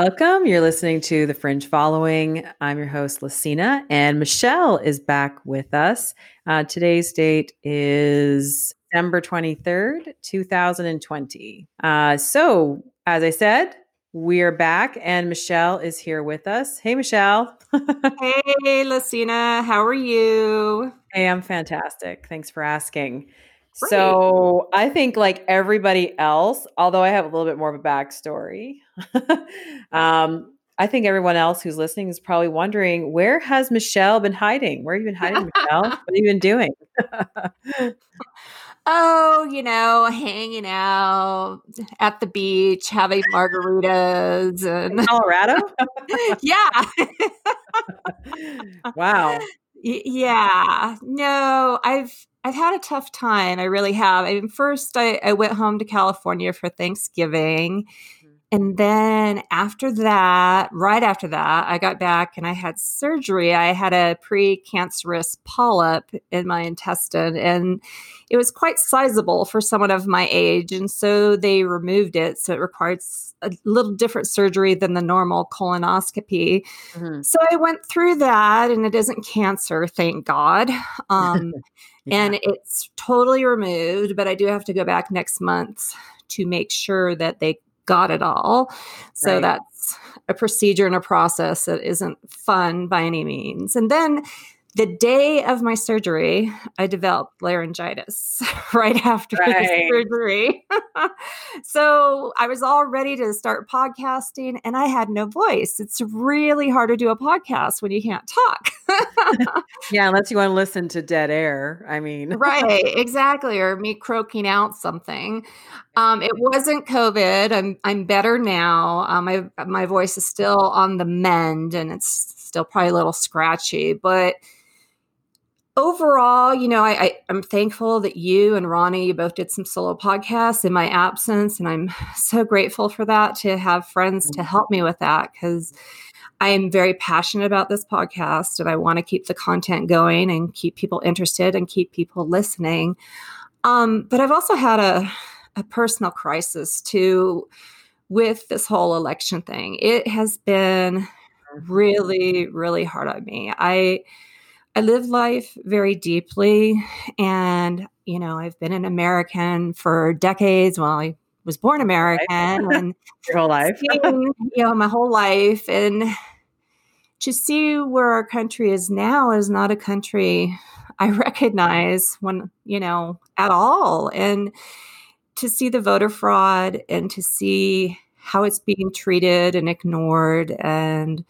Welcome. You're listening to The Fringe Following. I'm your host, Lasina, and Michelle is back with us. Uh, today's date is December 23rd, 2020. Uh, so, as I said, we're back, and Michelle is here with us. Hey, Michelle. hey, Lasina. How are you? Hey, I'm fantastic. Thanks for asking. So I think like everybody else, although I have a little bit more of a backstory, um, I think everyone else who's listening is probably wondering where has Michelle been hiding? Where have you been hiding, Michelle? what have you been doing? oh, you know, hanging out at the beach, having margaritas and In Colorado. yeah. wow. Y- yeah. No, I've I've had a tough time. I really have. I mean, first, I, I went home to California for Thanksgiving. And then after that, right after that, I got back and I had surgery. I had a precancerous polyp in my intestine, and it was quite sizable for someone of my age. And so they removed it. So it required a little different surgery than the normal colonoscopy. Mm-hmm. So I went through that, and it isn't cancer, thank God. Um, yeah. And it's totally removed, but I do have to go back next month to make sure that they got it all. So right. that's a procedure and a process that isn't fun by any means. And then the day of my surgery, I developed laryngitis right after right. the surgery. so I was all ready to start podcasting and I had no voice. It's really hard to do a podcast when you can't talk. yeah, unless you want to listen to dead air. I mean, right, exactly. Or me croaking out something. Um, it wasn't COVID. I'm I'm better now. Um, my my voice is still on the mend and it's still probably a little scratchy, but overall, you know, I, I, am thankful that you and Ronnie, you both did some solo podcasts in my absence. And I'm so grateful for that to have friends to help me with that because I am very passionate about this podcast and I want to keep the content going and keep people interested and keep people listening. Um, but I've also had a, a personal crisis too with this whole election thing. It has been really, really hard on me. I, I live life very deeply. And, you know, I've been an American for decades. Well, I was born American and your whole life, you know, my whole life. And to see where our country is now is not a country I recognize when, you know, at all. And to see the voter fraud and to see how it's being treated and ignored and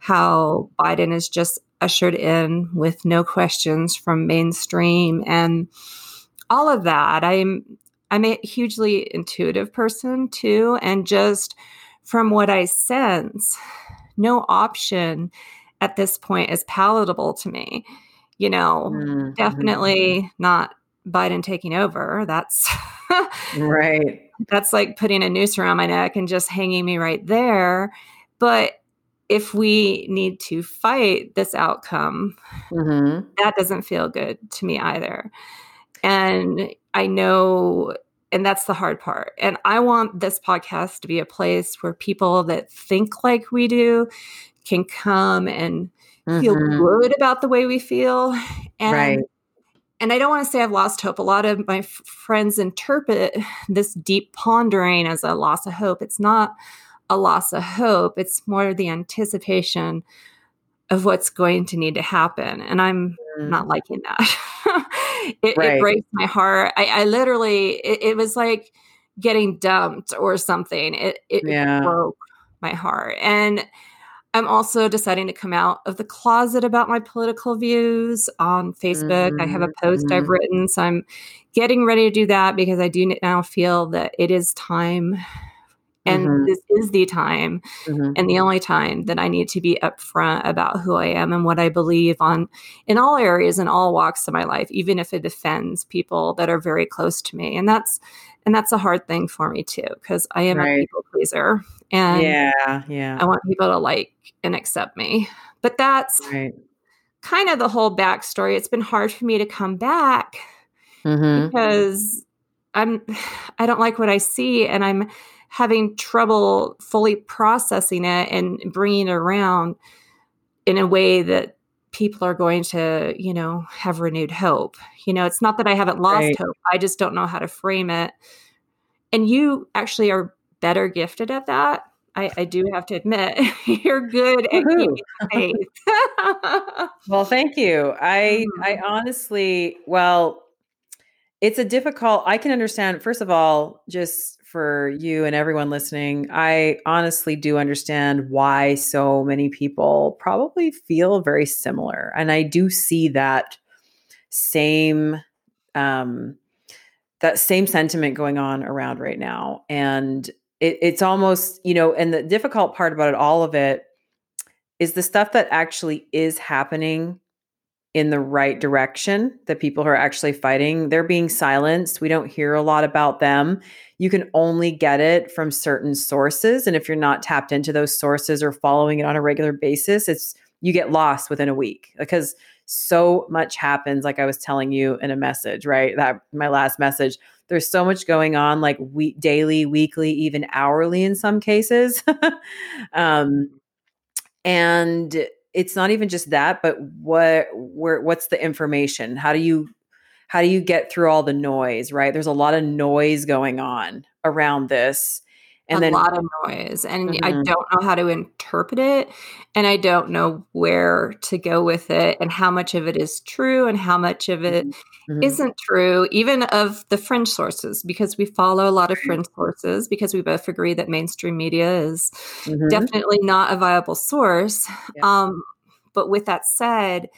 how Biden is just ushered in with no questions from mainstream and all of that. I'm I'm a hugely intuitive person too, and just from what I sense, no option at this point is palatable to me. You know, mm-hmm. definitely not Biden taking over. That's right. That's like putting a noose around my neck and just hanging me right there. But if we need to fight this outcome, mm-hmm. that doesn't feel good to me either. And I know, and that's the hard part. And I want this podcast to be a place where people that think like we do can come and mm-hmm. feel good about the way we feel. And right. And I don't want to say I've lost hope. A lot of my f- friends interpret this deep pondering as a loss of hope. It's not a loss of hope. It's more the anticipation of what's going to need to happen. And I'm mm. not liking that. it, right. it, breaks my heart. I, I literally, it, it, was like getting dumped or something. It, it yeah. broke my heart. And I'm also deciding to come out of the closet about my political views on Facebook. Mm-hmm. I have a mm-hmm. post mm-hmm. I've written. So I'm getting ready to do that because I do now feel that it is time and mm-hmm. this is the time mm-hmm. and the only time that I need to be upfront about who I am and what I believe on in all areas and all walks of my life, even if it offends people that are very close to me. And that's and that's a hard thing for me too, because I am right. a people pleaser. And yeah, yeah. I want people to like and accept me. But that's right. kind of the whole backstory. It's been hard for me to come back mm-hmm. because I'm I don't like what I see and I'm having trouble fully processing it and bringing it around in a way that people are going to, you know, have renewed hope. You know, it's not that I haven't lost right. hope. I just don't know how to frame it. And you actually are better gifted at that. I, I do have to admit, you're good at keeping faith. well, thank you. I mm-hmm. I honestly, well, it's a difficult. I can understand. First of all, just for you and everyone listening, I honestly do understand why so many people probably feel very similar. And I do see that same um that same sentiment going on around right now. And it, it's almost, you know, and the difficult part about it, all of it is the stuff that actually is happening in the right direction, the people who are actually fighting, they're being silenced. We don't hear a lot about them. You can only get it from certain sources. And if you're not tapped into those sources or following it on a regular basis, it's you get lost within a week because so much happens, like I was telling you in a message, right? That my last message. There's so much going on, like week, daily, weekly, even hourly in some cases. um, and it's not even just that, but what where what's the information? How do you how do you get through all the noise, right? There's a lot of noise going on around this. And a then, lot of noise. And mm-hmm. I don't know how to interpret it. And I don't know where to go with it and how much of it is true and how much of it mm-hmm. not true, even of the fringe sources, because we follow a lot of fringe sources because we both agree that mainstream media is mm-hmm. definitely not a viable source. Yeah. Um, but with that said,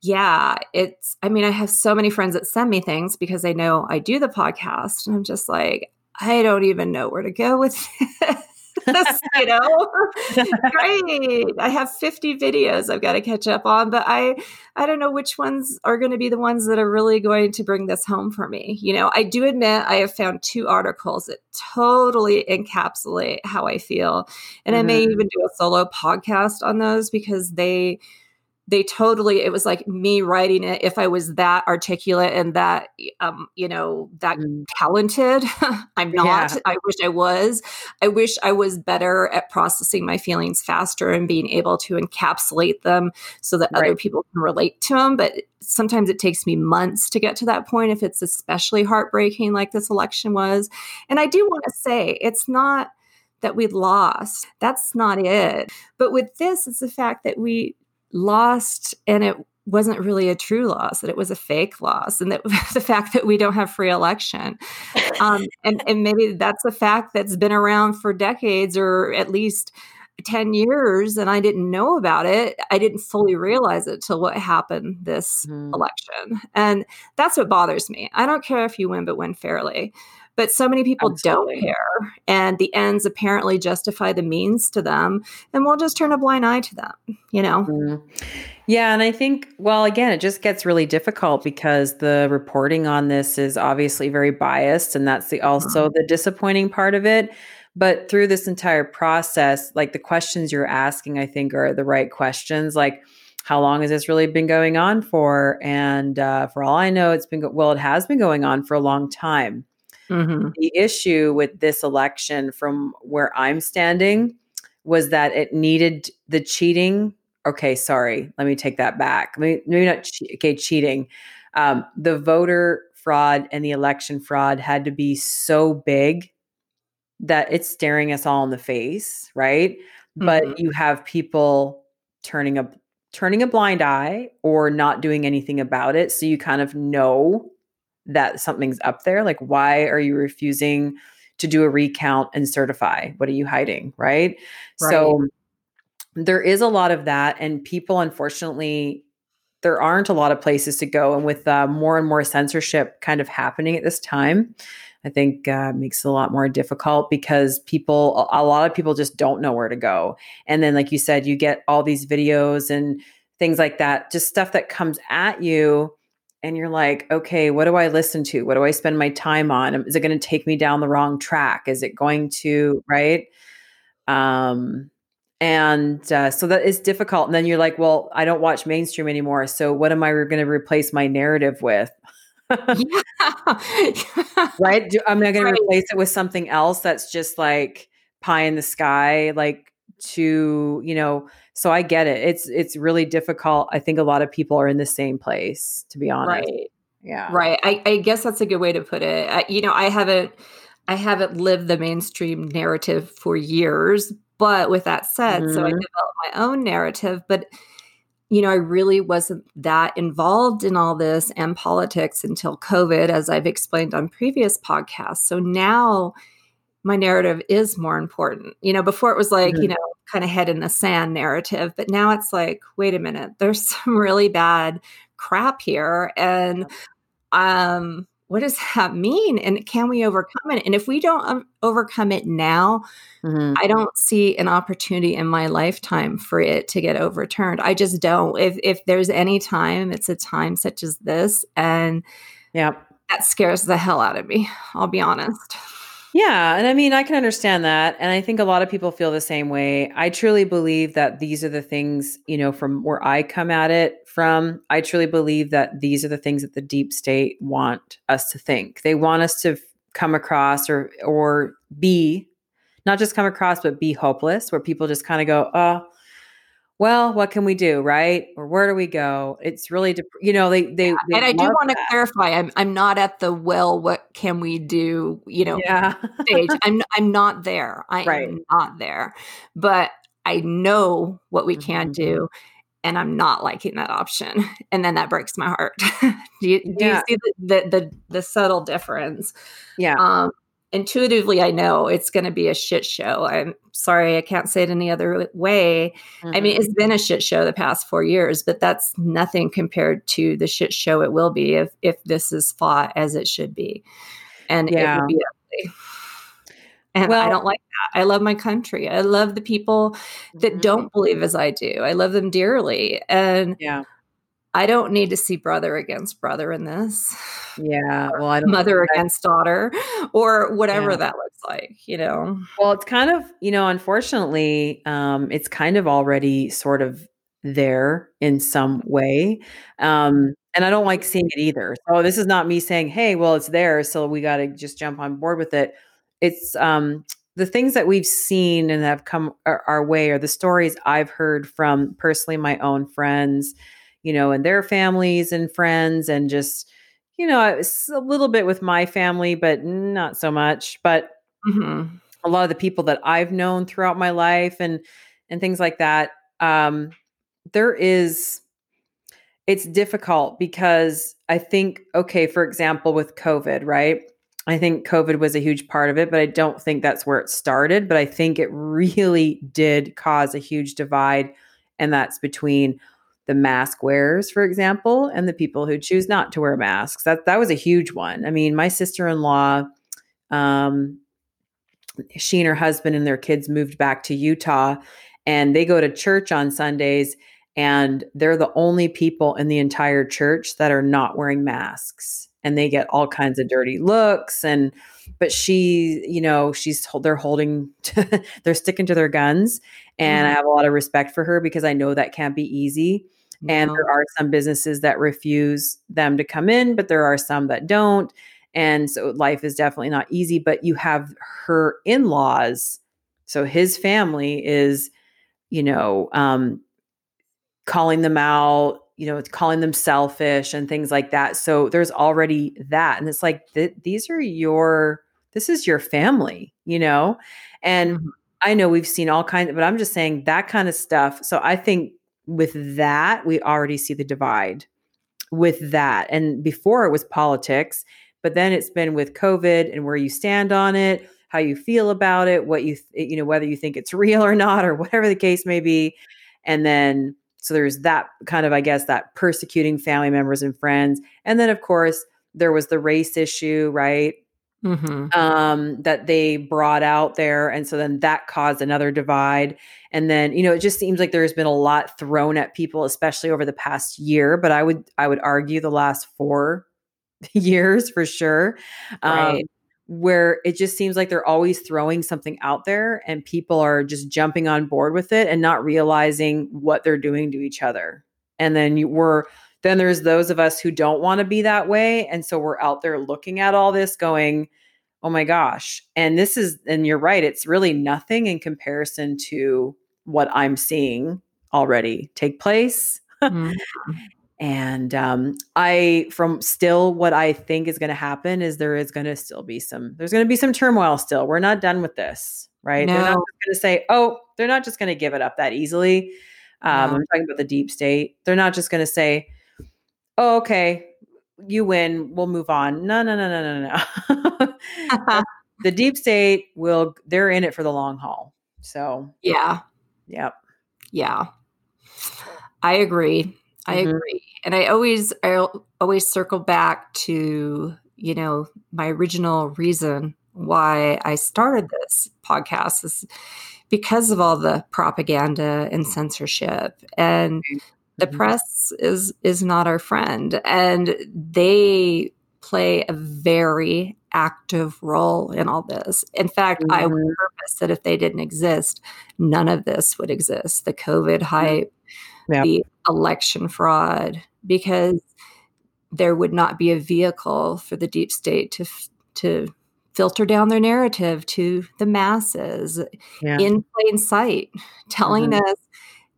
yeah, it's, I mean, I have so many friends that send me things because they know I do the podcast. And I'm just like, I don't even know where to go with this, you know? Great. I have 50 videos I've got to catch up on, but I I don't know which ones are going to be the ones that are really going to bring this home for me. You know, I do admit I have found two articles that totally encapsulate how I feel. And mm-hmm. I may mm-hmm. even do a solo podcast on those because they they totally it was like me writing it if i was that articulate and that um you know that mm. talented i'm not yeah. i wish i was i wish i was better at processing my feelings faster and being able to encapsulate them so that right. other people can relate to them but sometimes it takes me months to get to that point if it's especially heartbreaking like this election was and i do want to say it's not that we lost. That's not it. But with this, it's the fact that we lost and it wasn't really a true loss that it was a fake loss and that the fact that we don't have free election. Um, and, and maybe that's a fact that's been around for decades or at least 10 years and i didn't know about it i didn't fully realize it till what happened this mm. election and that's what bothers me i don't care if you win but win fairly but so many people Absolutely. don't care. And the ends apparently justify the means to them. And we'll just turn a blind eye to them, you know? Mm-hmm. Yeah. And I think, well, again, it just gets really difficult because the reporting on this is obviously very biased. And that's the also mm-hmm. the disappointing part of it. But through this entire process, like the questions you're asking, I think are the right questions. Like, how long has this really been going on for? And uh, for all I know, it's been, go- well, it has been going on for a long time. Mm-hmm. The issue with this election, from where I'm standing, was that it needed the cheating. Okay, sorry. Let me take that back. Maybe, maybe not. Che- okay, cheating. Um, the voter fraud and the election fraud had to be so big that it's staring us all in the face, right? Mm-hmm. But you have people turning a turning a blind eye or not doing anything about it, so you kind of know that something's up there. Like, why are you refusing to do a recount and certify? What are you hiding? Right. right. So there is a lot of that. And people, unfortunately, there aren't a lot of places to go. And with uh, more and more censorship kind of happening at this time, I think uh, makes it a lot more difficult because people, a lot of people just don't know where to go. And then, like you said, you get all these videos and things like that, just stuff that comes at you and you're like, okay, what do I listen to? What do I spend my time on? Is it going to take me down the wrong track? Is it going to, right? Um, and uh, so that is difficult. And then you're like, well, I don't watch mainstream anymore. So what am I going to replace my narrative with? right? Do, am not going right. to replace it with something else that's just like pie in the sky, like to you know? So I get it. It's it's really difficult. I think a lot of people are in the same place, to be honest. Right. Yeah. Right. I, I guess that's a good way to put it. I, you know, I haven't I haven't lived the mainstream narrative for years, but with that said, mm-hmm. so I mm-hmm. developed my own narrative, but you know, I really wasn't that involved in all this and politics until COVID, as I've explained on previous podcasts. So now my narrative is more important. You know, before it was like, mm-hmm. you know, kind of head in the sand narrative, but now it's like, wait a minute, there's some really bad crap here. And um what does that mean and can we overcome it and if we don't um, overcome it now mm-hmm. i don't see an opportunity in my lifetime for it to get overturned i just don't if if there's any time it's a time such as this and yeah that scares the hell out of me i'll be honest yeah. And I mean, I can understand that. And I think a lot of people feel the same way. I truly believe that these are the things, you know, from where I come at it from. I truly believe that these are the things that the deep state want us to think. They want us to come across or, or be, not just come across, but be hopeless, where people just kind of go, oh, well, what can we do, right? Or where do we go? It's really, dep- you know, they they. Yeah. they and I do want to clarify, I'm I'm not at the well. What can we do? You know, yeah. stage. I'm I'm not there. I right. am not there, but I know what we can mm-hmm. do, and I'm not liking that option, and then that breaks my heart. do you do yeah. you see the, the, the the subtle difference? Yeah. Um, intuitively I know it's going to be a shit show. I'm sorry, I can't say it any other way. Mm-hmm. I mean, it's mm-hmm. been a shit show the past 4 years, but that's nothing compared to the shit show it will be if if this is fought as it should be. And yeah. it will be ugly. And well, I don't like that. I love my country. I love the people that mm-hmm. don't believe as I do. I love them dearly. And yeah. I don't need to see brother against brother in this. Yeah. Well, I don't mother against daughter or whatever yeah. that looks like, you know. Well, it's kind of, you know, unfortunately, um, it's kind of already sort of there in some way. Um, and I don't like seeing it either. So this is not me saying, hey, well, it's there. So we got to just jump on board with it. It's um, the things that we've seen and have come our, our way are the stories I've heard from personally my own friends you know, and their families and friends, and just, you know, it's a little bit with my family, but not so much. But mm-hmm. a lot of the people that I've known throughout my life and and things like that, um, there is it's difficult because I think, okay, for example, with COVID, right? I think COVID was a huge part of it, but I don't think that's where it started. But I think it really did cause a huge divide, and that's between the mask wearers, for example, and the people who choose not to wear masks. That that was a huge one. I mean, my sister in law, um, she and her husband and their kids moved back to Utah, and they go to church on Sundays, and they're the only people in the entire church that are not wearing masks, and they get all kinds of dirty looks and. But she, you know, she's they're holding, to, they're sticking to their guns, and mm-hmm. I have a lot of respect for her because I know that can't be easy. And there are some businesses that refuse them to come in, but there are some that don't. And so life is definitely not easy, but you have her in laws. So his family is, you know, um, calling them out, you know, it's calling them selfish and things like that. So there's already that. And it's like, th- these are your, this is your family, you know? And mm-hmm. I know we've seen all kinds, of, but I'm just saying that kind of stuff. So I think with that, we already see the divide with that. And before it was politics, but then it's been with COVID and where you stand on it, how you feel about it, what you, th- you know, whether you think it's real or not, or whatever the case may be. And then, so there's that kind of, I guess, that persecuting family members and friends. And then, of course, there was the race issue, right? Mm-hmm. Um, that they brought out there. And so then that caused another divide. And then, you know, it just seems like there's been a lot thrown at people, especially over the past year. But I would I would argue the last four years for sure. Um, right. Where it just seems like they're always throwing something out there and people are just jumping on board with it and not realizing what they're doing to each other. And then you were then there's those of us who don't want to be that way. And so we're out there looking at all this going, oh my gosh. And this is, and you're right, it's really nothing in comparison to what I'm seeing already take place. Mm-hmm. and um, I, from still what I think is going to happen is there is going to still be some, there's going to be some turmoil still. We're not done with this, right? No. They're not going to say, oh, they're not just going to give it up that easily. Um, no. I'm talking about the deep state. They're not just going to say, oh, okay, you win, we'll move on. No, no, no, no, no, no. the deep state will, they're in it for the long haul. So, yeah. Yep. Yeah. I agree. I mm-hmm. agree. And I always I always circle back to, you know, my original reason why I started this podcast is because of all the propaganda and censorship and mm-hmm. the press is is not our friend and they play a very active role in all this. In fact, mm-hmm. I would mm-hmm. purpose that if they didn't exist, none of this would exist. The COVID hype, yeah. the election fraud, because there would not be a vehicle for the deep state to to filter down their narrative to the masses yeah. in plain sight, telling mm-hmm. us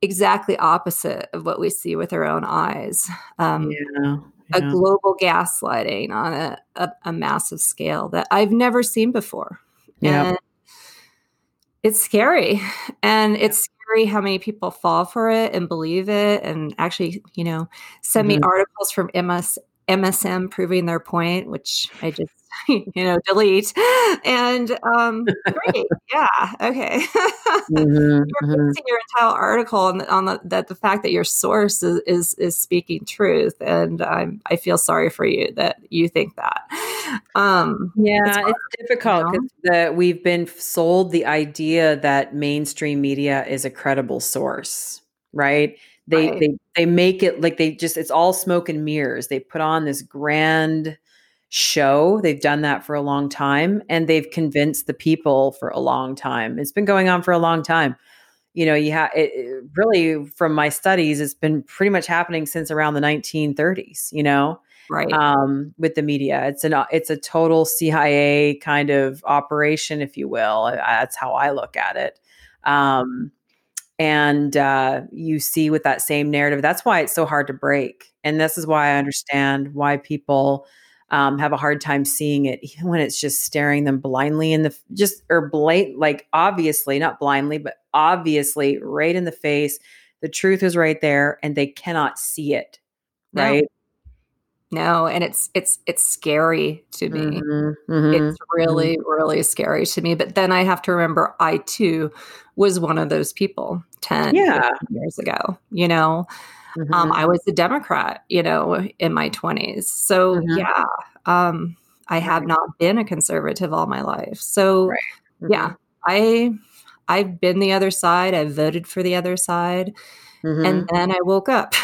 exactly opposite of what we see with our own eyes. Um, yeah a global gaslighting on a, a, a, massive scale that I've never seen before. Yeah. And it's scary. And it's scary how many people fall for it and believe it and actually, you know, send mm-hmm. me articles from MS, MSM proving their point, which I just you know, delete. And um, great, yeah, okay. mm-hmm, You're mm-hmm. your entire article on, the, on the, that the fact that your source is, is, is speaking truth, and I'm I feel sorry for you that you think that. Um, yeah, it's, it's difficult because you know? we've been sold the idea that mainstream media is a credible source, right? They right. they they make it like they just it's all smoke and mirrors. They put on this grand show. They've done that for a long time and they've convinced the people for a long time. It's been going on for a long time. You know, you have really from my studies, it's been pretty much happening since around the 1930s, you know, right. Um, with the media. It's an it's a total CIA kind of operation, if you will. That's how I look at it. Um, and uh, you see with that same narrative, that's why it's so hard to break. And this is why I understand why people um, have a hard time seeing it, even when it's just staring them blindly in the just or blatant, like obviously not blindly, but obviously right in the face. The truth is right there, and they cannot see it. Right. No. and it's it's it's scary to me. Mm-hmm, mm-hmm, it's really mm-hmm. really scary to me. But then I have to remember, I too was one of those people 10 yeah. years ago. You know, mm-hmm. Um, I was a Democrat, you know, in my 20s. So, mm-hmm. yeah, um, I have right. not been a conservative all my life. So, right. mm-hmm. yeah, I I've been the other side. I've voted for the other side. And mm-hmm. then I woke up.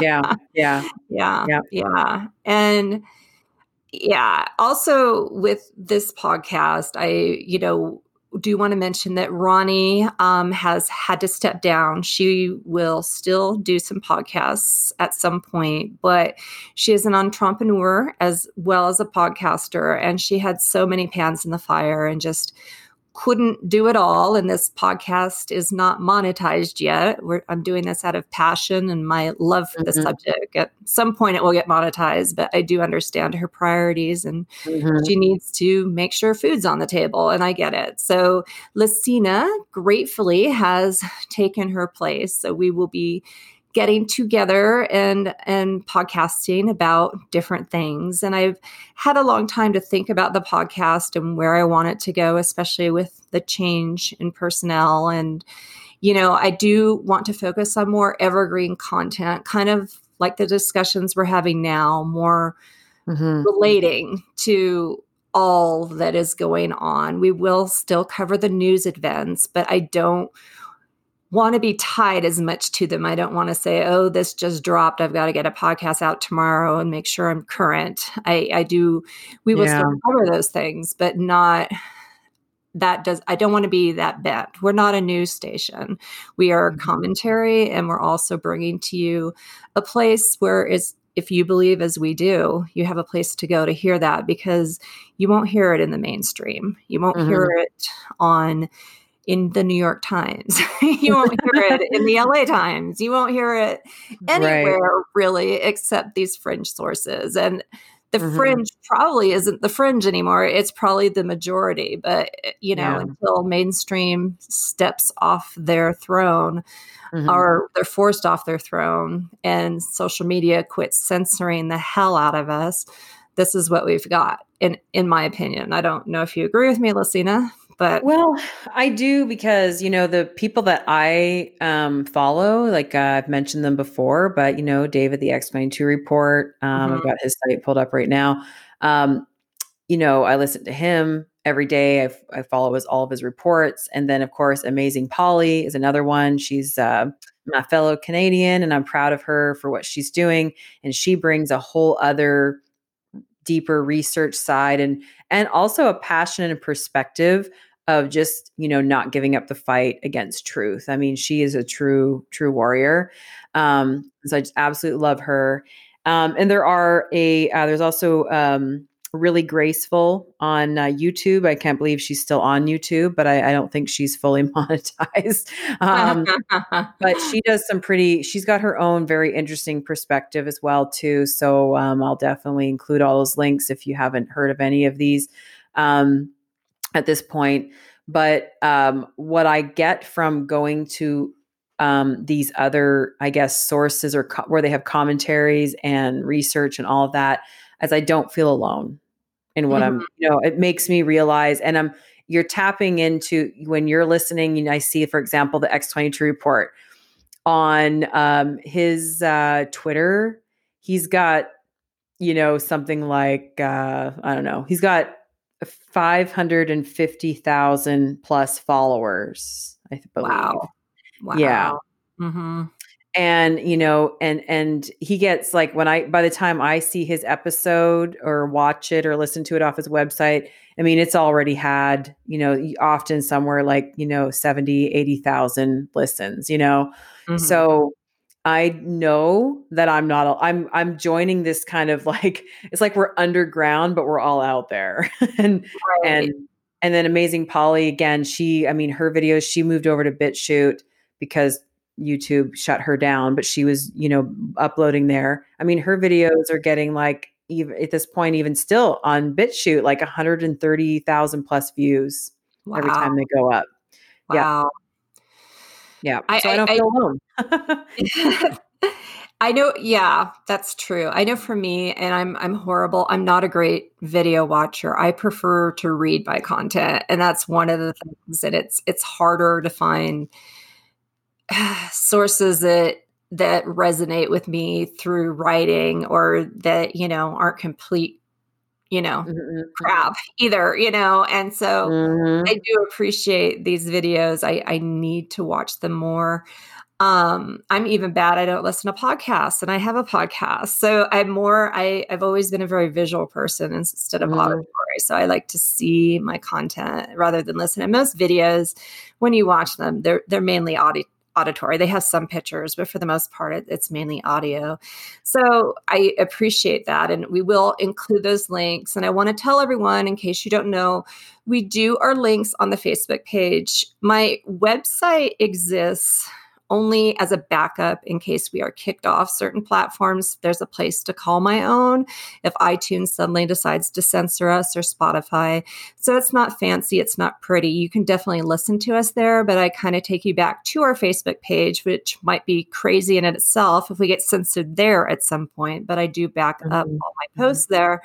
yeah. Yeah. Yeah. Yeah. Yeah. And yeah, also with this podcast, I, you know, do want to mention that Ronnie um, has had to step down. She will still do some podcasts at some point, but she is an entrepreneur as well as a podcaster. And she had so many pans in the fire and just couldn't do it all. And this podcast is not monetized yet. We're, I'm doing this out of passion and my love for mm-hmm. the subject. At some point, it will get monetized, but I do understand her priorities and mm-hmm. she needs to make sure food's on the table. And I get it. So, Lasina gratefully has taken her place. So, we will be getting together and and podcasting about different things. And i've had a long time to think about the podcast and where i want it to go especially with the change in personnel. And you know i do want to focus on more evergreen content kind of like the discussions we're having now more mm-hmm. relating to all that is going on. We will still cover the news events but i don't want to be tied as much to them. I don't want to say, oh, this just dropped. I've got to get a podcast out tomorrow and make sure I'm current. I, I do, we will yeah. still cover those things, but not that does i don't want to be that bent we're not a news station we are mm-hmm. commentary and we're also bringing to you a place where is if you believe as we do you have a place to go to hear that because you won't hear it in the mainstream you won't mm-hmm. hear it on in the New York Times. you won't hear it in the LA Times. You won't hear it anywhere right. really except these fringe sources. And the mm-hmm. fringe probably isn't the fringe anymore. It's probably the majority. But, eh, you know, yeah. until mainstream steps off their throne mm-hmm. or they're forced off their throne and social media quits censoring the hell out of us, this is what we've got, in, in my opinion. I don't know if you agree with me, Lasina. But well, I do because you know the people that I um, follow, like uh, I've mentioned them before, but you know David the X twenty two report. Um, mm-hmm. I've got his site pulled up right now. Um, you know, I listen to him every day. I, I follow his all of his reports, and then of course, Amazing Polly is another one. She's uh, my fellow Canadian, and I'm proud of her for what she's doing. And she brings a whole other deeper research side and and also a passion and a perspective of just you know not giving up the fight against truth. I mean she is a true true warrior um so i just absolutely love her. Um and there are a uh, there's also um really graceful on uh, youtube. I can't believe she's still on youtube but i, I don't think she's fully monetized. Um, but she does some pretty she's got her own very interesting perspective as well too so um, i'll definitely include all those links if you haven't heard of any of these. Um, at this point. But um, what I get from going to um, these other, I guess, sources or co- where they have commentaries and research and all of that, as I don't feel alone in what mm-hmm. I'm, you know, it makes me realize, and I'm, you're tapping into when you're listening. You know, I see, for example, the X22 report on um, his uh, Twitter. He's got, you know, something like, uh, I don't know, he's got 550,000 plus followers, I believe. Wow. Wow. Yeah. Mm-hmm. And, you know, and, and he gets like when I, by the time I see his episode or watch it or listen to it off his website, I mean, it's already had, you know, often somewhere like, you know, 70, 80,000 listens, you know? Mm-hmm. So, I know that I'm not I'm I'm joining this kind of like it's like we're underground but we're all out there. and right. and and then amazing Polly again, she I mean her videos she moved over to BitChute because YouTube shut her down, but she was, you know, uploading there. I mean her videos are getting like even at this point even still on BitChute like 130,000 plus views wow. every time they go up. Wow. Yeah. Yeah. I, so I, I don't I, feel alone. I know, yeah, that's true. I know for me, and I'm I'm horrible. I'm not a great video watcher. I prefer to read my content, and that's one of the things that it's it's harder to find sources that that resonate with me through writing or that you know aren't complete you know, mm-hmm, mm-hmm. crap either, you know. And so mm-hmm. I do appreciate these videos. I, I need to watch them more. Um, I'm even bad. I don't listen to podcasts and I have a podcast. So I'm more, I, I've always been a very visual person instead of mm-hmm. auditory. So I like to see my content rather than listen. And most videos, when you watch them, they're, they're mainly audio, auditory. They have some pictures, but for the most part, it, it's mainly audio. So I appreciate that. And we will include those links. And I want to tell everyone, in case you don't know, we do our links on the Facebook page. My website exists only as a backup in case we are kicked off certain platforms. There's a place to call my own if iTunes suddenly decides to censor us or Spotify. So it's not fancy, it's not pretty. You can definitely listen to us there, but I kind of take you back to our Facebook page, which might be crazy in itself if we get censored there at some point. But I do back mm-hmm. up all my posts there.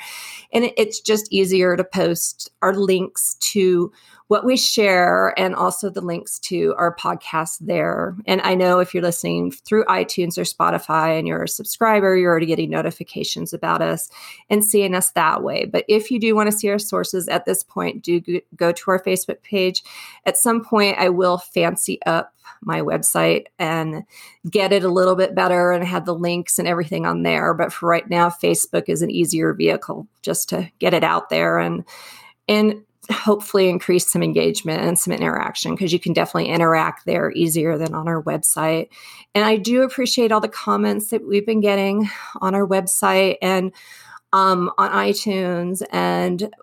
And it's just easier to post our links to what we share and also the links to our podcast there. And I know if you're listening through iTunes or Spotify and you're a subscriber, you're already getting notifications about us and seeing us that way. But if you do want to see our sources at this point, do go to our Facebook page. At some point, I will fancy up my website and get it a little bit better and have the links and everything on there. But for right now, Facebook is an easier vehicle just to get it out there and and hopefully increase some engagement and some interaction because you can definitely interact there easier than on our website. And I do appreciate all the comments that we've been getting on our website and um, on iTunes. And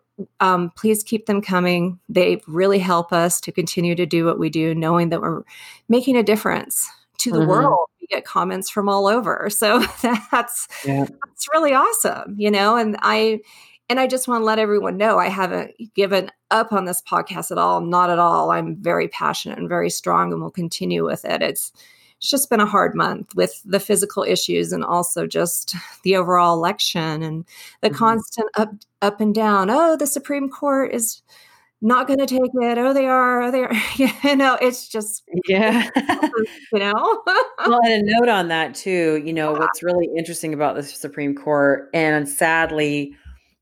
um, please keep them coming. They really help us to continue to do what we do, knowing that we're making a difference to the mm-hmm. world. We get comments from all over, so that's yeah. that's really awesome, you know. And I and I just want to let everyone know I haven't given up on this podcast at all, not at all. I'm very passionate and very strong, and will continue with it. It's it's just been a hard month with the physical issues and also just the overall election and the mm-hmm. constant up up and down. Oh, the Supreme Court is not going to take it. Oh, they are. Oh, they are. you know, it's just yeah. you know. well, and a note on that too. You know, what's really interesting about the Supreme Court, and sadly,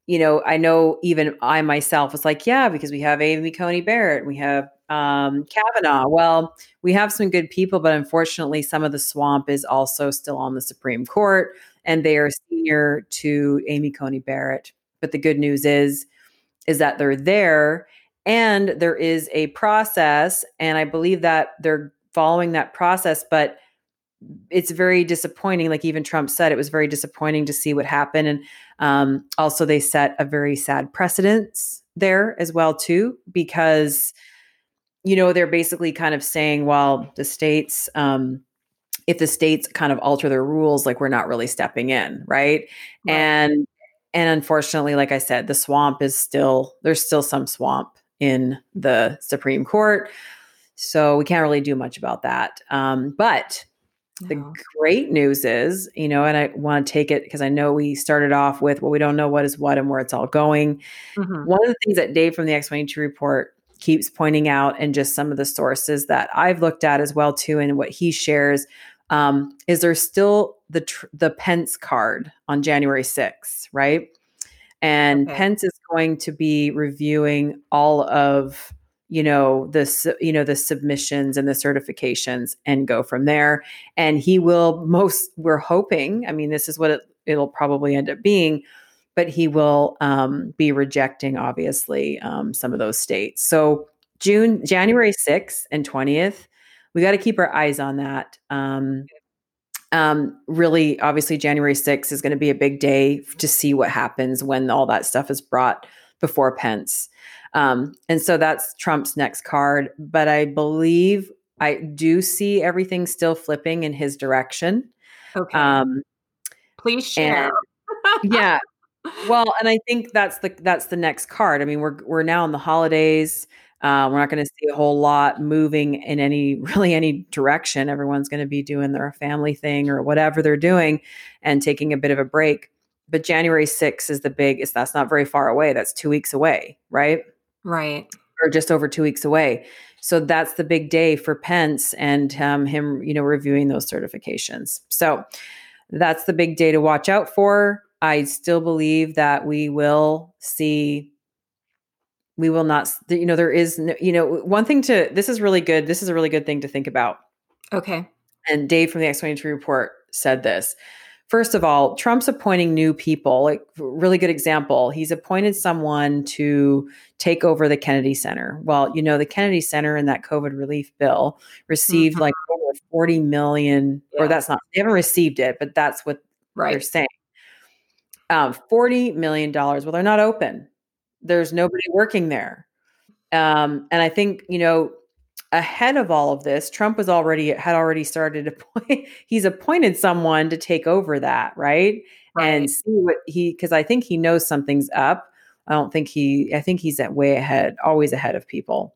you know, I know even I myself was like, yeah, because we have Amy Coney Barrett, we have um, Kavanaugh. Well, we have some good people, but unfortunately, some of the swamp is also still on the Supreme Court, and they are senior to Amy Coney Barrett. But the good news is, is that they're there, and there is a process, and I believe that they're following that process, but it's very disappointing. Like even Trump said, it was very disappointing to see what happened, and um, also they set a very sad precedence there as well too, because you know, they're basically kind of saying, well, the states, um, if the states kind of alter their rules, like we're not really stepping in, right? right? And and unfortunately, like I said, the swamp is still there's still some swamp in the Supreme Court, so we can't really do much about that. Um, but no. the great news is, you know, and I want to take it because I know we started off with, well, we don't know what is what and where it's all going. Mm-hmm. One of the things that Dave from the X22 report keeps pointing out and just some of the sources that I've looked at as well too and what he shares um, is there still the tr- the Pence card on January 6th, right? And okay. Pence is going to be reviewing all of you know the you know the submissions and the certifications and go from there and he will most we're hoping i mean this is what it, it'll probably end up being but he will um, be rejecting, obviously, um, some of those states. So June, January 6th and 20th, we got to keep our eyes on that. Um, um, really, obviously, January 6th is going to be a big day to see what happens when all that stuff is brought before Pence. Um, and so that's Trump's next card. But I believe I do see everything still flipping in his direction. Okay. Um, Please share. And, yeah well, and I think that's the that's the next card. I mean, we're we're now in the holidays. Uh, we're not going to see a whole lot moving in any really any direction. Everyone's going to be doing their family thing or whatever they're doing, and taking a bit of a break. But January 6th is the big. Is that's not very far away. That's two weeks away, right? Right. Or just over two weeks away. So that's the big day for Pence and um, him, you know, reviewing those certifications. So that's the big day to watch out for. I still believe that we will see we will not you know there is no, you know one thing to this is really good this is a really good thing to think about okay and dave from the x22 report said this first of all trump's appointing new people like really good example he's appointed someone to take over the kennedy center well you know the kennedy center in that covid relief bill received mm-hmm. like over 40 million yeah. or that's not they haven't received it but that's what right. they're saying um, $40 million. Well, they're not open. There's nobody working there. Um, and I think, you know, ahead of all of this, Trump was already had already started to point, he's appointed someone to take over that, right? right. And see what he because I think he knows something's up. I don't think he I think he's at way ahead, always ahead of people.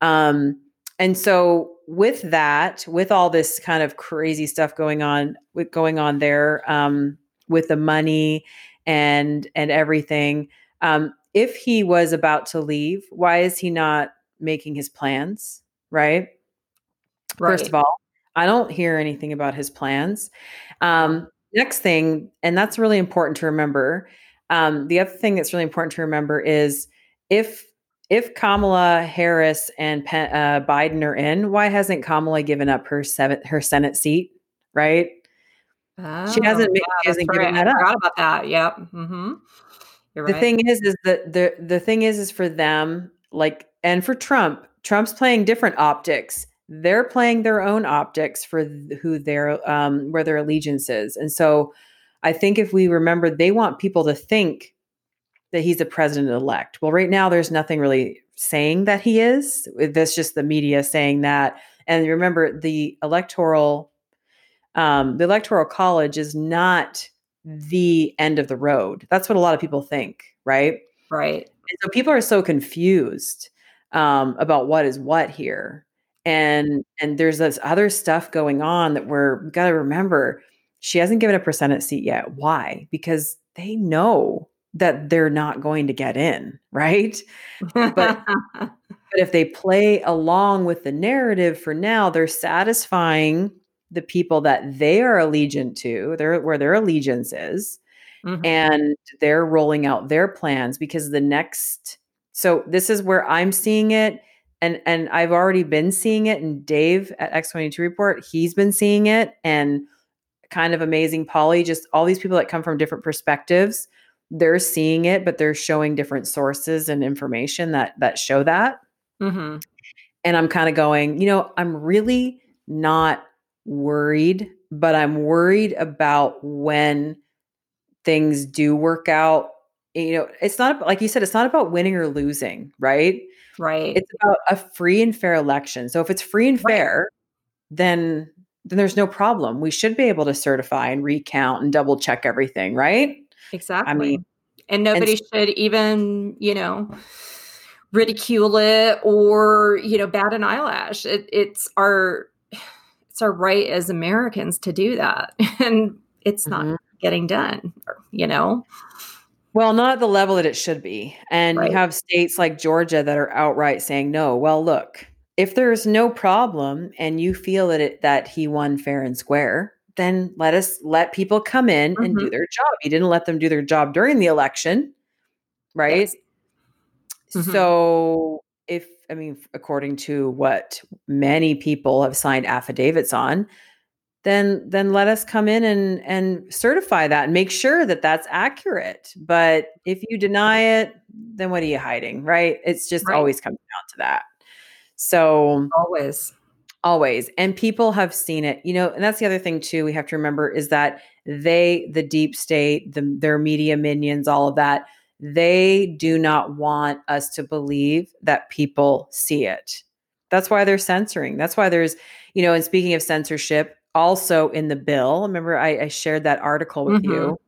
Um, and so with that, with all this kind of crazy stuff going on with going on there, um, with the money and and everything. Um, if he was about to leave, why is he not making his plans? Right? right. First of all, I don't hear anything about his plans. Um, next thing, and that's really important to remember. Um, the other thing that's really important to remember is if if Kamala Harris and uh, Biden are in, why hasn't Kamala given up her seventh her Senate seat? Right? Oh, she hasn't, yeah, she hasn't given that up. I forgot about that. Yep. Mm-hmm. Right. The thing is, is that the the thing is, is for them, like, and for Trump, Trump's playing different optics. They're playing their own optics for who their um, where their allegiance is, and so I think if we remember, they want people to think that he's a president elect. Well, right now, there's nothing really saying that he is. That's just the media saying that. And remember, the electoral, um, the electoral college is not the end of the road. That's what a lot of people think, right? Right. And so people are so confused um, about what is what here, and and there's this other stuff going on that we're got to remember. She hasn't given up her Senate seat yet. Why? Because they know that they're not going to get in, right? But but if they play along with the narrative for now, they're satisfying the people that they are allegiant to, they're where their allegiance is, mm-hmm. and they're rolling out their plans because the next so this is where I'm seeing it and and I've already been seeing it and Dave at X22 report, he's been seeing it and kind of amazing Polly just all these people that come from different perspectives they're seeing it, but they're showing different sources and information that that show that. Mm-hmm. And I'm kind of going, you know, I'm really not worried, but I'm worried about when things do work out. You know, it's not like you said, it's not about winning or losing, right? Right. It's about a free and fair election. So if it's free and fair, right. then then there's no problem. We should be able to certify and recount and double check everything, right? Exactly. I mean, and nobody and, should even, you know, ridicule it or, you know, bat an eyelash. It, it's our it's our right as Americans to do that. And it's not mm-hmm. getting done, you know. Well, not at the level that it should be. And right. you have states like Georgia that are outright saying no. Well, look, if there's no problem and you feel that it that he won fair and square, then let us let people come in mm-hmm. and do mm-hmm. their job. You didn't let them do their job during the election, right? Yes. Mm-hmm. So if I mean, according to what many people have signed affidavits on, then then let us come in and and certify that and make sure that that's accurate. But if you deny it, then what are you hiding, right? It's just right. always comes down to that. So always always and people have seen it you know and that's the other thing too we have to remember is that they the deep state the, their media minions all of that they do not want us to believe that people see it that's why they're censoring that's why there's you know and speaking of censorship also in the bill remember i, I shared that article with mm-hmm. you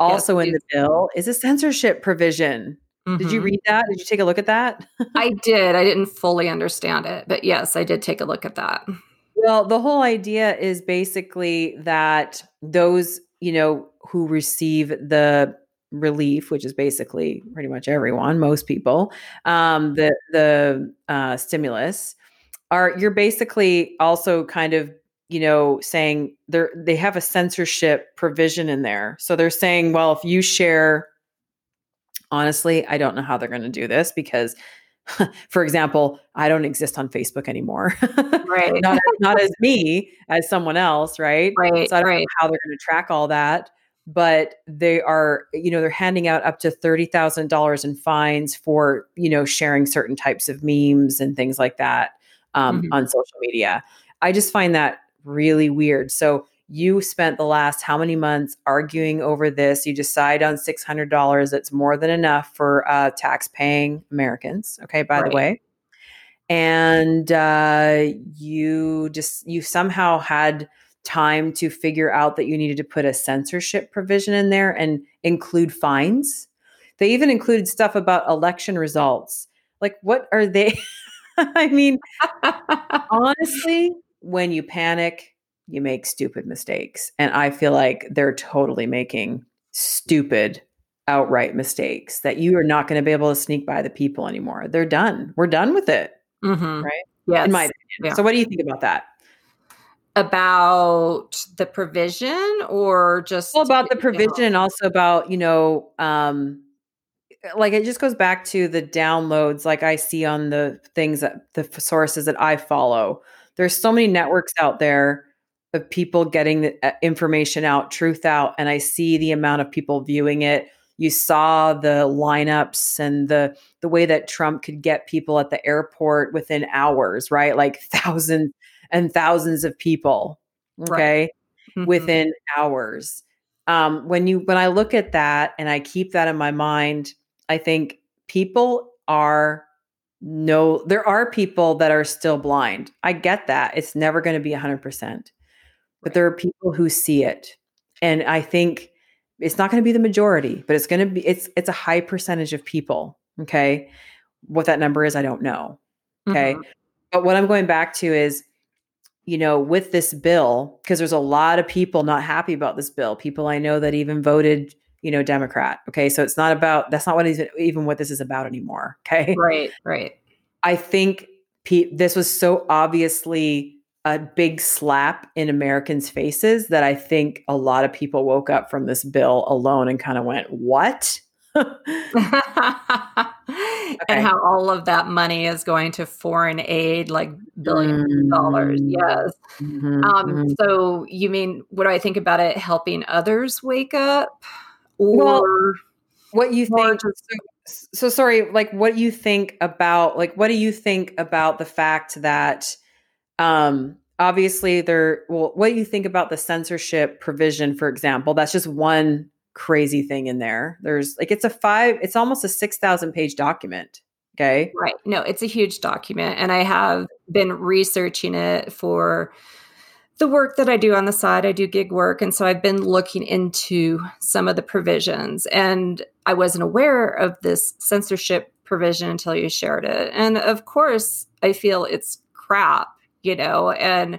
also yes, in the bill is a censorship provision Mm-hmm. Did you mm-hmm. read that? Did you take a look at that? I did. I didn't fully understand it, but yes, I did take a look at that. Well, the whole idea is basically that those, you know, who receive the relief, which is basically pretty much everyone, most people, um, the the uh, stimulus, are you're basically also kind of you know saying they're they have a censorship provision in there so they're saying well if you share honestly, I don't know how they're going to do this because, for example, I don't exist on Facebook anymore. right. not, not as me, as someone else. Right. Right. So I don't right. know how they're going to track all that. But they are, you know, they're handing out up to $30,000 in fines for, you know, sharing certain types of memes and things like that um, mm-hmm. on social media. I just find that really weird. So you spent the last how many months arguing over this you decide on $600 that's more than enough for uh, tax paying americans okay by right. the way and uh, you just you somehow had time to figure out that you needed to put a censorship provision in there and include fines they even included stuff about election results like what are they i mean honestly when you panic you make stupid mistakes. And I feel like they're totally making stupid, outright mistakes that you are not going to be able to sneak by the people anymore. They're done. We're done with it. Mm-hmm. Right. Yes. In my opinion. Yeah. So, what do you think about that? About the provision or just well, about the provision and also about, you know, um, like it just goes back to the downloads like I see on the things that the sources that I follow. There's so many networks out there of people getting the uh, information out, truth out, and I see the amount of people viewing it. you saw the lineups and the the way that Trump could get people at the airport within hours, right? Like thousands and thousands of people, okay, right. mm-hmm. within hours. Um, when you when I look at that and I keep that in my mind, I think people are no there are people that are still blind. I get that. It's never going to be 100%. But there are people who see it. And I think it's not going to be the majority, but it's going to be it's it's a high percentage of people, okay? What that number is, I don't know. Okay? Mm-hmm. But what I'm going back to is you know, with this bill, because there's a lot of people not happy about this bill. People I know that even voted, you know, Democrat. Okay. So it's not about, that's not what even what this is about anymore. Okay. Right. Right. I think pe- this was so obviously a big slap in Americans' faces that I think a lot of people woke up from this bill alone and kind of went, What? okay. And how all of that money is going to foreign aid, like 1000000000s mm-hmm. of dollars. Yes. Mm-hmm. Um, mm-hmm. So, you mean, what do I think about it helping others wake up? Or well, what you think? Just- so, so sorry, like, what do you think about, like, what do you think about the fact that, um, obviously there well what do you think about the censorship provision for example that's just one crazy thing in there there's like it's a five it's almost a 6000 page document okay right no it's a huge document and i have been researching it for the work that i do on the side i do gig work and so i've been looking into some of the provisions and i wasn't aware of this censorship provision until you shared it. And of course i feel it's crap you know, and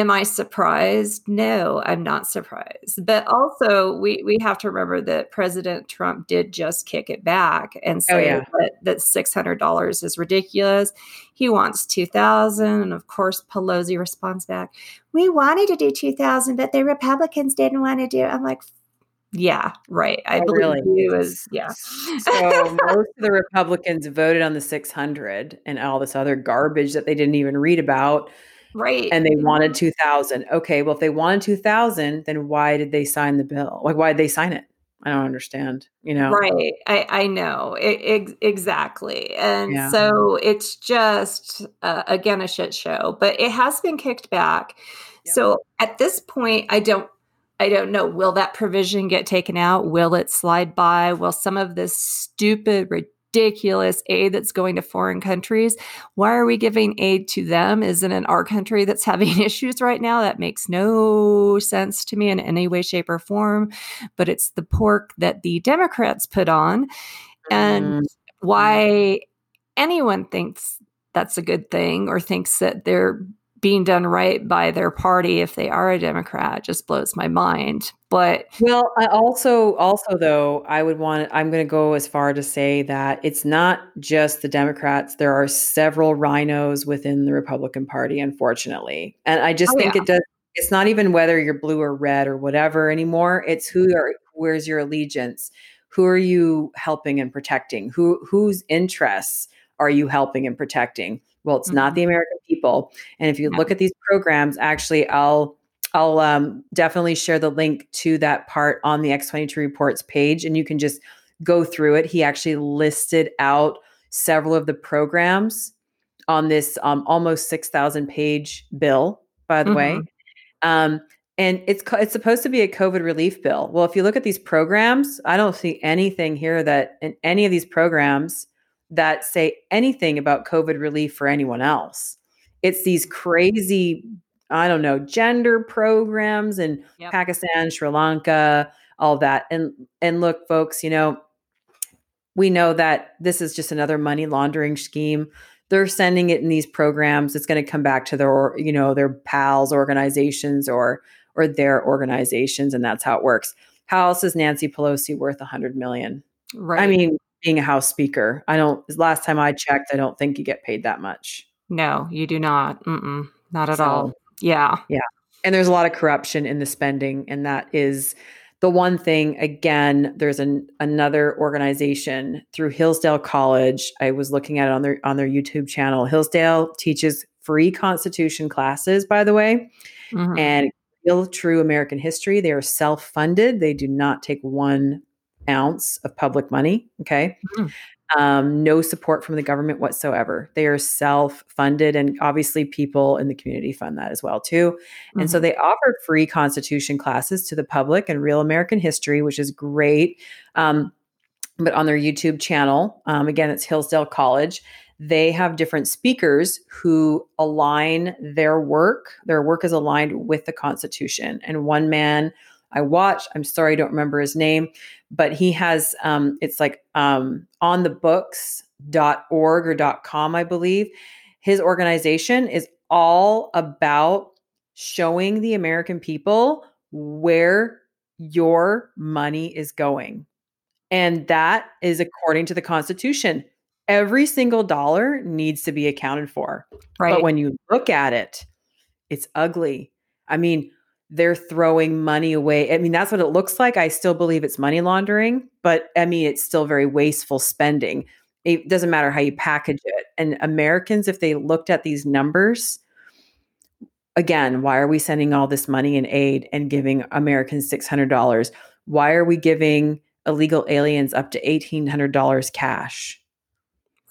am I surprised? No, I'm not surprised. But also, we we have to remember that President Trump did just kick it back and oh, say oh, yeah. that, that six hundred dollars is ridiculous. He wants two thousand, and of course, Pelosi responds back, "We wanted to do two thousand, but the Republicans didn't want to do." it. I'm like. Yeah, right. I oh, believe really? you as yeah. so most of the Republicans voted on the 600 and all this other garbage that they didn't even read about. Right. And they wanted 2000. Okay, well if they wanted 2000, then why did they sign the bill? Like why did they sign it? I don't understand, you know. Right. I I know. It, it, exactly. And yeah. so it's just uh, again a shit show, but it has been kicked back. Yep. So at this point I don't I don't know. Will that provision get taken out? Will it slide by? Will some of this stupid, ridiculous aid that's going to foreign countries, why are we giving aid to them? Isn't it our country that's having issues right now? That makes no sense to me in any way, shape, or form. But it's the pork that the Democrats put on. And mm-hmm. why anyone thinks that's a good thing or thinks that they're being done right by their party if they are a democrat just blows my mind. But well I also also though i would want i'm going to go as far to say that it's not just the democrats. There are several RINOs within the republican party unfortunately. And i just oh, think yeah. it does it's not even whether you're blue or red or whatever anymore. It's who are where's your allegiance? Who are you helping and protecting? Who whose interests are you helping and protecting well, it's mm-hmm. not the American people. And if you look at these programs, actually, I'll I'll um, definitely share the link to that part on the X22 reports page, and you can just go through it. He actually listed out several of the programs on this um, almost 6,000 page bill, by the mm-hmm. way. Um, and it's it's supposed to be a COVID relief bill. Well, if you look at these programs, I don't see anything here that in any of these programs that say anything about COVID relief for anyone else. It's these mm-hmm. crazy, I don't know, gender programs in yep. Pakistan, Sri Lanka, all that. And and look, folks, you know, we know that this is just another money laundering scheme. They're sending it in these programs. It's going to come back to their, you know, their pals organizations or or their organizations, and that's how it works. How else is Nancy Pelosi worth a hundred million? Right. I mean, being a house speaker. I don't, last time I checked, I don't think you get paid that much. No, you do not. Mm-mm, not at so, all. Yeah. Yeah. And there's a lot of corruption in the spending. And that is the one thing. Again, there's an, another organization through Hillsdale College. I was looking at it on their, on their YouTube channel. Hillsdale teaches free constitution classes, by the way. Mm-hmm. And real true American history. They are self funded. They do not take one ounce of public money. Okay. Mm-hmm. Um, no support from the government whatsoever. They are self funded, and obviously, people in the community fund that as well too. And mm-hmm. so they offer free Constitution classes to the public and real American history, which is great. Um, but on their YouTube channel, um, again, it's Hillsdale College. They have different speakers who align their work. Their work is aligned with the Constitution. And one man I watched. I'm sorry, I don't remember his name, but he has um, it's like um, on the books.org or .com, I believe. His organization is all about showing the American people where your money is going. And that is according to the Constitution. Every single dollar needs to be accounted for. Right. But when you look at it, it's ugly. I mean, they're throwing money away. I mean, that's what it looks like. I still believe it's money laundering, but I mean, it's still very wasteful spending. It doesn't matter how you package it. And Americans, if they looked at these numbers, again, why are we sending all this money in aid and giving Americans $600? Why are we giving illegal aliens up to $1,800 cash?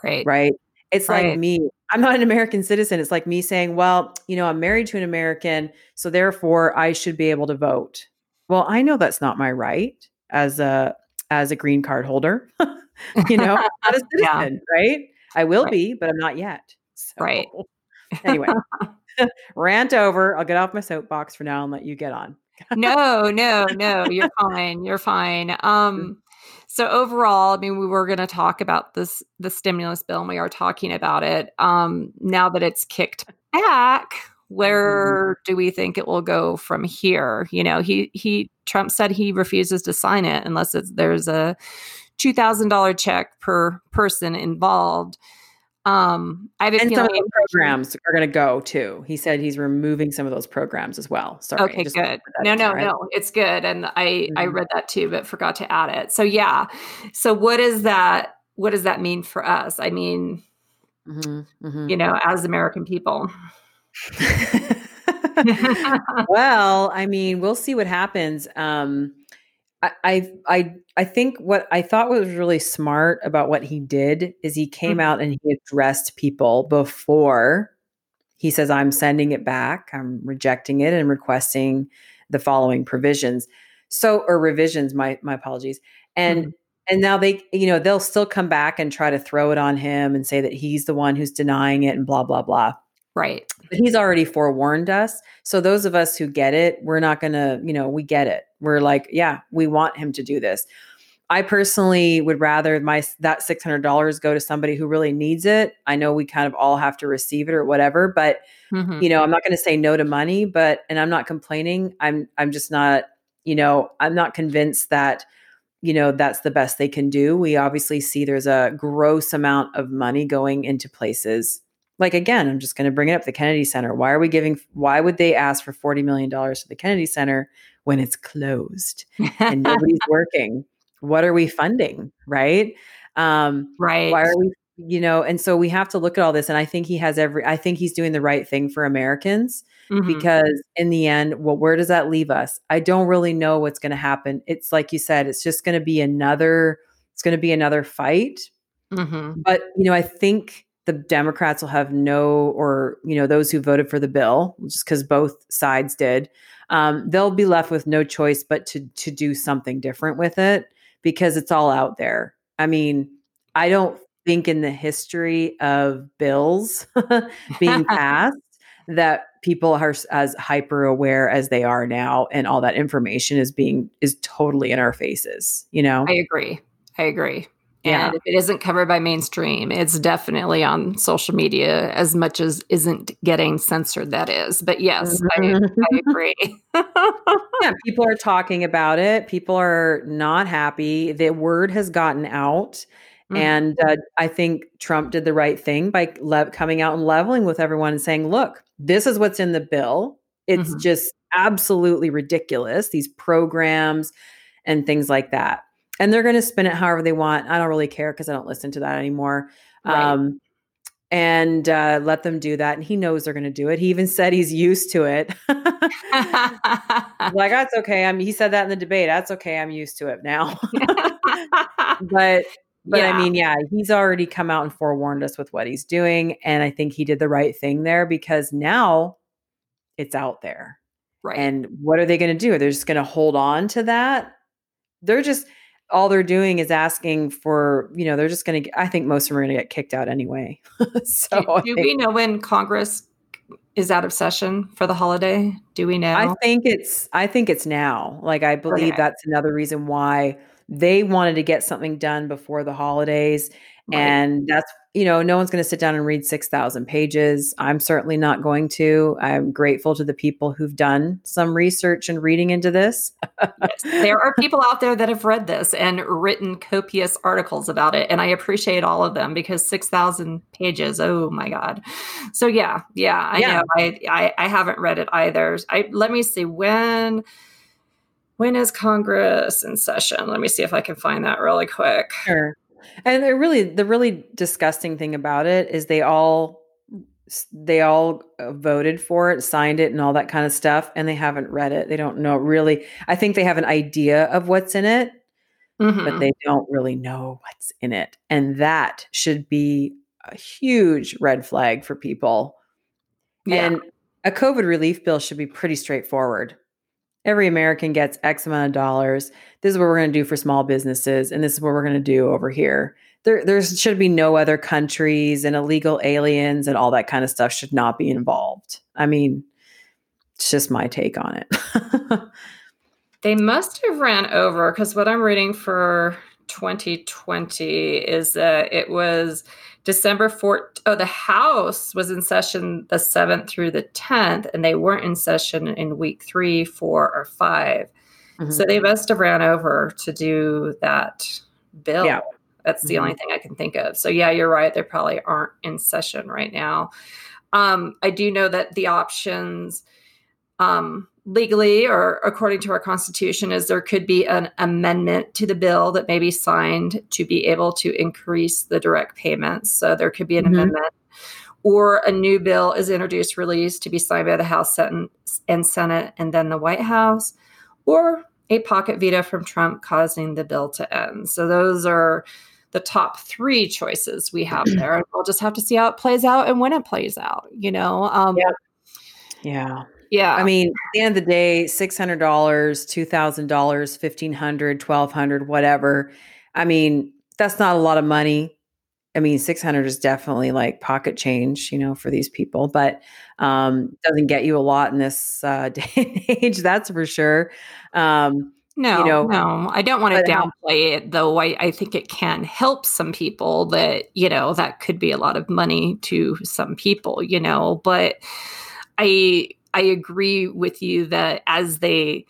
Right. Right. It's right. like me. I'm not an American citizen. It's like me saying, well, you know, I'm married to an American, so therefore I should be able to vote. Well, I know that's not my right as a as a green card holder. you know, not a citizen, yeah. right? I will right. be, but I'm not yet. So, right. anyway, rant over. I'll get off my soapbox for now and let you get on. no, no, no. You're fine. You're fine. Um, so overall, I mean, we were going to talk about this the stimulus bill, and we are talking about it. Um, now that it's kicked back, where mm-hmm. do we think it will go from here? You know, he he Trump said he refuses to sign it unless there's a two thousand dollar check per person involved. Um, I have a and some of programs are going to go too. He said he's removing some of those programs as well. Sorry. Okay, good. No, no, right. no. It's good, and I mm-hmm. I read that too, but forgot to add it. So yeah. So what is that? What does that mean for us? I mean, mm-hmm, mm-hmm. you know, as American people. well, I mean, we'll see what happens. Um, I, I I think what I thought was really smart about what he did is he came mm-hmm. out and he addressed people before he says I'm sending it back, I'm rejecting it and requesting the following provisions. So or revisions, my my apologies. And mm-hmm. and now they you know they'll still come back and try to throw it on him and say that he's the one who's denying it and blah blah blah. Right. But he's already forewarned us. So those of us who get it, we're not going to, you know, we get it. We're like, yeah, we want him to do this. I personally would rather my that $600 go to somebody who really needs it. I know we kind of all have to receive it or whatever, but mm-hmm. you know, I'm not going to say no to money, but and I'm not complaining. I'm I'm just not, you know, I'm not convinced that you know that's the best they can do. We obviously see there's a gross amount of money going into places like again i'm just going to bring it up the kennedy center why are we giving why would they ask for 40 million dollars to the kennedy center when it's closed and nobody's working. What are we funding right? Um right why are we you know and so we have to look at all this and i think he has every i think he's doing the right thing for americans mm-hmm. because in the end well where does that leave us? I don't really know what's going to happen. It's like you said it's just going to be another it's going to be another fight. Mm-hmm. but you know i think the Democrats will have no, or you know, those who voted for the bill, just because both sides did, um, they'll be left with no choice but to to do something different with it because it's all out there. I mean, I don't think in the history of bills being passed that people are as hyper aware as they are now and all that information is being is totally in our faces you know? I agree. I agree yeah. And if it isn't covered by mainstream, it's definitely on social media as much as isn't getting censored, that is. But yes, mm-hmm. I, I, agree. yeah, people are talking about it. People are not happy. The word has gotten out. Mm-hmm. And uh, I think Trump did the right thing by le- coming out and leveling with everyone and saying, look, this is what's in the bill. It's mm-hmm. just absolutely ridiculous, these programs and things like that and they're going to spin it however they want. I don't really care because I don't listen to that anymore. Right. Um, and uh, let them do that. And he knows they're going to do it. He even said he's used to it. like that's okay. I mean, he said that in the debate. That's okay. I'm used to it now. but but yeah. I mean, yeah, he's already come out and forewarned us with what he's doing. And I think he did the right thing there because now it's out there. Right. And what are they going to do? They're just going to hold on to that. They're just, all they're doing is asking for, you know, they're just going to, I think most of them are going to get kicked out anyway. so do, do think, we know when Congress is out of session for the holiday? Do we know? I think it's, I think it's now. Like, I believe okay. that's another reason why they wanted to get something done before the holidays. Right. And that's, you know, no one's going to sit down and read 6,000 pages. I'm certainly not going to. I'm grateful to the people who've done some research and reading into this. yes, there are people out there that have read this and written copious articles about it. And I appreciate all of them because 6,000 pages, oh my God. So, yeah, yeah, I yeah. know. I, I, I haven't read it either. I Let me see when when is Congress in session? Let me see if I can find that really quick. Sure. And the really the really disgusting thing about it is they all they all uh, voted for it, signed it and all that kind of stuff and they haven't read it. They don't know really. I think they have an idea of what's in it, mm-hmm. but they don't really know what's in it. And that should be a huge red flag for people. Yeah. And a COVID relief bill should be pretty straightforward every American gets X amount of dollars. This is what we're going to do for small businesses, and this is what we're going to do over here. There, there should be no other countries and illegal aliens and all that kind of stuff should not be involved. I mean, it's just my take on it. they must have ran over because what I'm reading for 2020 is that it was December 4th. Oh, the House was in session the 7th through the 10th, and they weren't in session in week three, four, or 5 mm-hmm. So they must have ran over to do that bill. Yeah. That's the mm-hmm. only thing I can think of. So, yeah, you're right. They probably aren't in session right now. Um, I do know that the options um, legally or according to our constitution is there could be an amendment to the bill that may be signed to be able to increase the direct payments. So there could be an mm-hmm. amendment. Or a new bill is introduced released to be signed by the house and senate and then the white house or a pocket veto from trump causing the bill to end. So those are the top three choices we have there and we'll just have to see how it plays out and when it plays out you know um, yeah yeah yeah. I mean, at the end of the day, $600, $2,000, $1,500, $1,200, whatever. I mean, that's not a lot of money. I mean, 600 is definitely like pocket change, you know, for these people, but um, doesn't get you a lot in this uh, day and age. That's for sure. Um, no, you know, no, I don't want to downplay it though. I, I think it can help some people that, you know, that could be a lot of money to some people, you know, but I, I agree with you that as they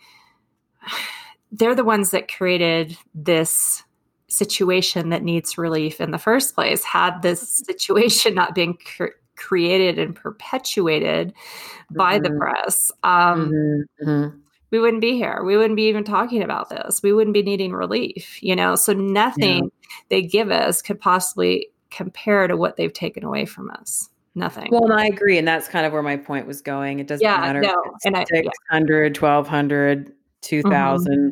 they're the ones that created this situation that needs relief in the first place. Had this situation not been cr- created and perpetuated by mm-hmm. the press, um, mm-hmm. Mm-hmm. we wouldn't be here. We wouldn't be even talking about this. We wouldn't be needing relief, you know? So nothing yeah. they give us could possibly compare to what they've taken away from us nothing. Well, and I agree. And that's kind of where my point was going. It doesn't yeah, matter. No. and 600, yeah. 1200, 2000. Mm-hmm.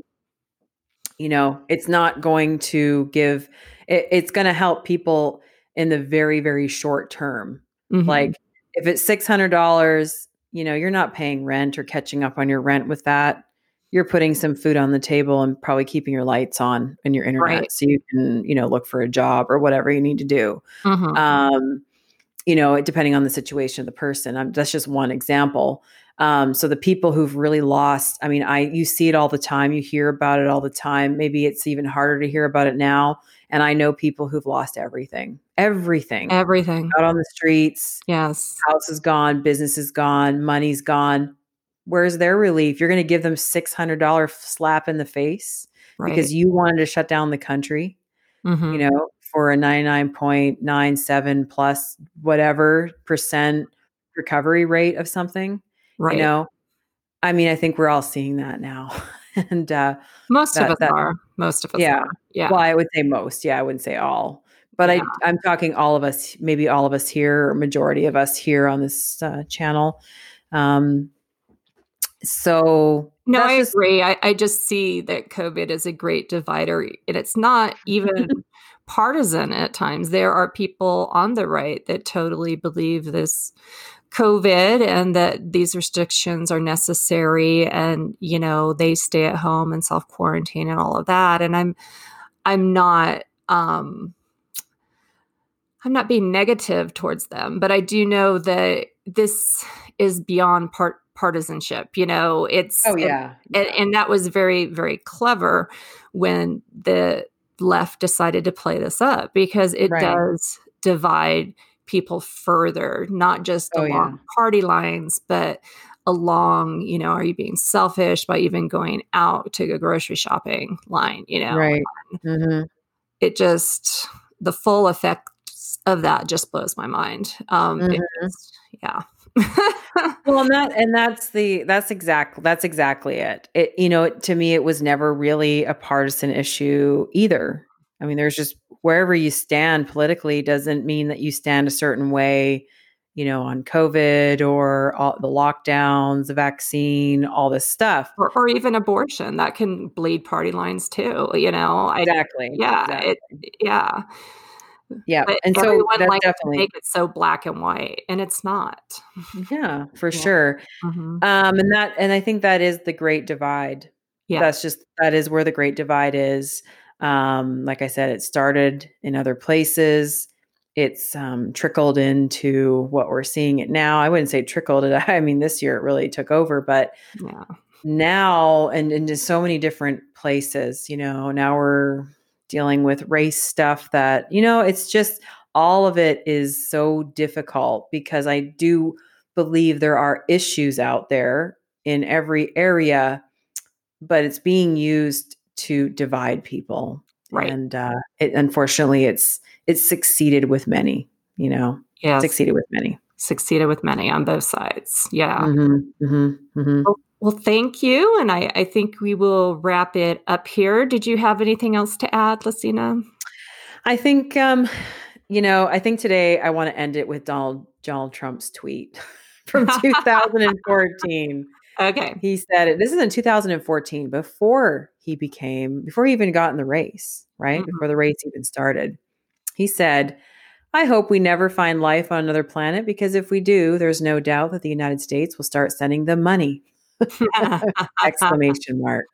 You know, it's not going to give, it, it's going to help people in the very, very short term. Mm-hmm. Like if it's $600, you know, you're not paying rent or catching up on your rent with that. You're putting some food on the table and probably keeping your lights on and your internet right. so you can, you know, look for a job or whatever you need to do. Mm-hmm. Um, you know, depending on the situation of the person. I'm, that's just one example. Um, so the people who've really lost, I mean, I you see it all the time, you hear about it all the time. Maybe it's even harder to hear about it now. And I know people who've lost everything, everything, everything out on the streets. Yes, house is gone, business is gone, money's gone. Where's their relief? You're going to give them six hundred dollar slap in the face right. because you wanted to shut down the country. Mm-hmm. You know, for a 99.97 plus whatever percent recovery rate of something. Right. You know, I mean, I think we're all seeing that now. and uh, most that, of us that, are. Most of us yeah. Are. Yeah. Well, I would say most. Yeah, I wouldn't say all. But yeah. I, I'm talking all of us, maybe all of us here, or majority of us here on this uh, channel. Um, so no, I agree. I, I just see that COVID is a great divider, and it's not even partisan at times. There are people on the right that totally believe this COVID and that these restrictions are necessary and you know they stay at home and self quarantine and all of that and I'm I'm not um I'm not being negative towards them but I do know that this is beyond part partisanship you know it's oh yeah and, and, and that was very very clever when the left decided to play this up because it right. does divide people further, not just oh, along yeah. party lines, but along, you know, are you being selfish by even going out to a grocery shopping line, you know? Right. Mm-hmm. It just, the full effects of that just blows my mind. Um, mm-hmm. yeah. Well, and that and that's the that's exactly that's exactly it. It you know, to me, it was never really a partisan issue either. I mean, there's just wherever you stand politically doesn't mean that you stand a certain way, you know, on COVID or all the lockdowns, the vaccine, all this stuff, or, or even abortion that can bleed party lines too. You know, exactly. I, yeah, exactly. It, yeah. Yeah, but and so likes definitely to make it so black and white, and it's not. Yeah, for yeah. sure. Mm-hmm. Um, and that, and I think that is the great divide. Yeah, that's just that is where the great divide is. Um, like I said, it started in other places. It's um, trickled into what we're seeing it now. I wouldn't say trickled it. I mean, this year it really took over, but yeah. now and into so many different places. You know, now we're dealing with race stuff that you know. It's just all of it is so difficult because I do believe there are issues out there in every area, but it's being used to divide people. Right. And uh, it, unfortunately, it's it's succeeded with many. You know, yeah, succeeded with many. Succeeded with many on both sides. Yeah. Mm-hmm, mm-hmm, mm-hmm. Well, thank you, and I, I think we will wrap it up here. Did you have anything else to add, Lasina? I think, um, you know, I think today I want to end it with Donald Donald Trump's tweet from 2014. Okay. He said it. This is in 2014, before he became, before he even got in the race, right? Mm-hmm. Before the race even started. He said, I hope we never find life on another planet because if we do, there's no doubt that the United States will start sending them money. Exclamation mark.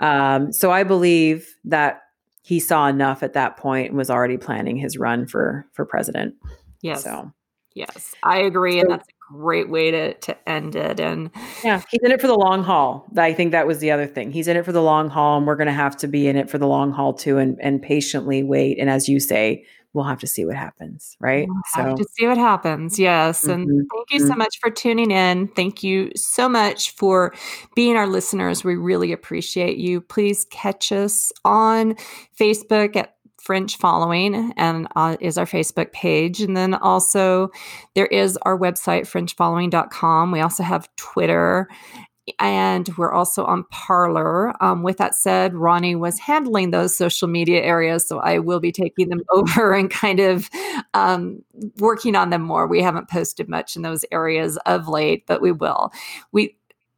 Um, so I believe that he saw enough at that point and was already planning his run for for president. Yes. So yes, I agree, so, and that's a great way to to end it. And yeah, he's in it for the long haul. I think that was the other thing. He's in it for the long haul, and we're going to have to be in it for the long haul too, and and patiently wait. And as you say, we'll have to see what happens, right? We'll so have to see what happens. Yes. And mm-hmm. thank you so mm-hmm. much for tuning in. Thank you so much for being our listeners. We really appreciate you. Please catch us on Facebook at Fringe Following and uh, is our Facebook page. And then also there is our website, fringefollowing.com. We also have Twitter and we're also on Parler. Um, with that said, Ronnie was handling those social media areas, so I will be taking them over and kind of um, working on them more. We haven't posted much in those areas of late, but we will. We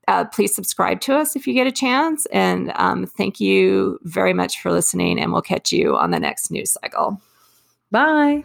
uh, please subscribe to us if you get a chance. And um, thank you very much for listening, and we'll catch you on the next news cycle. Bye.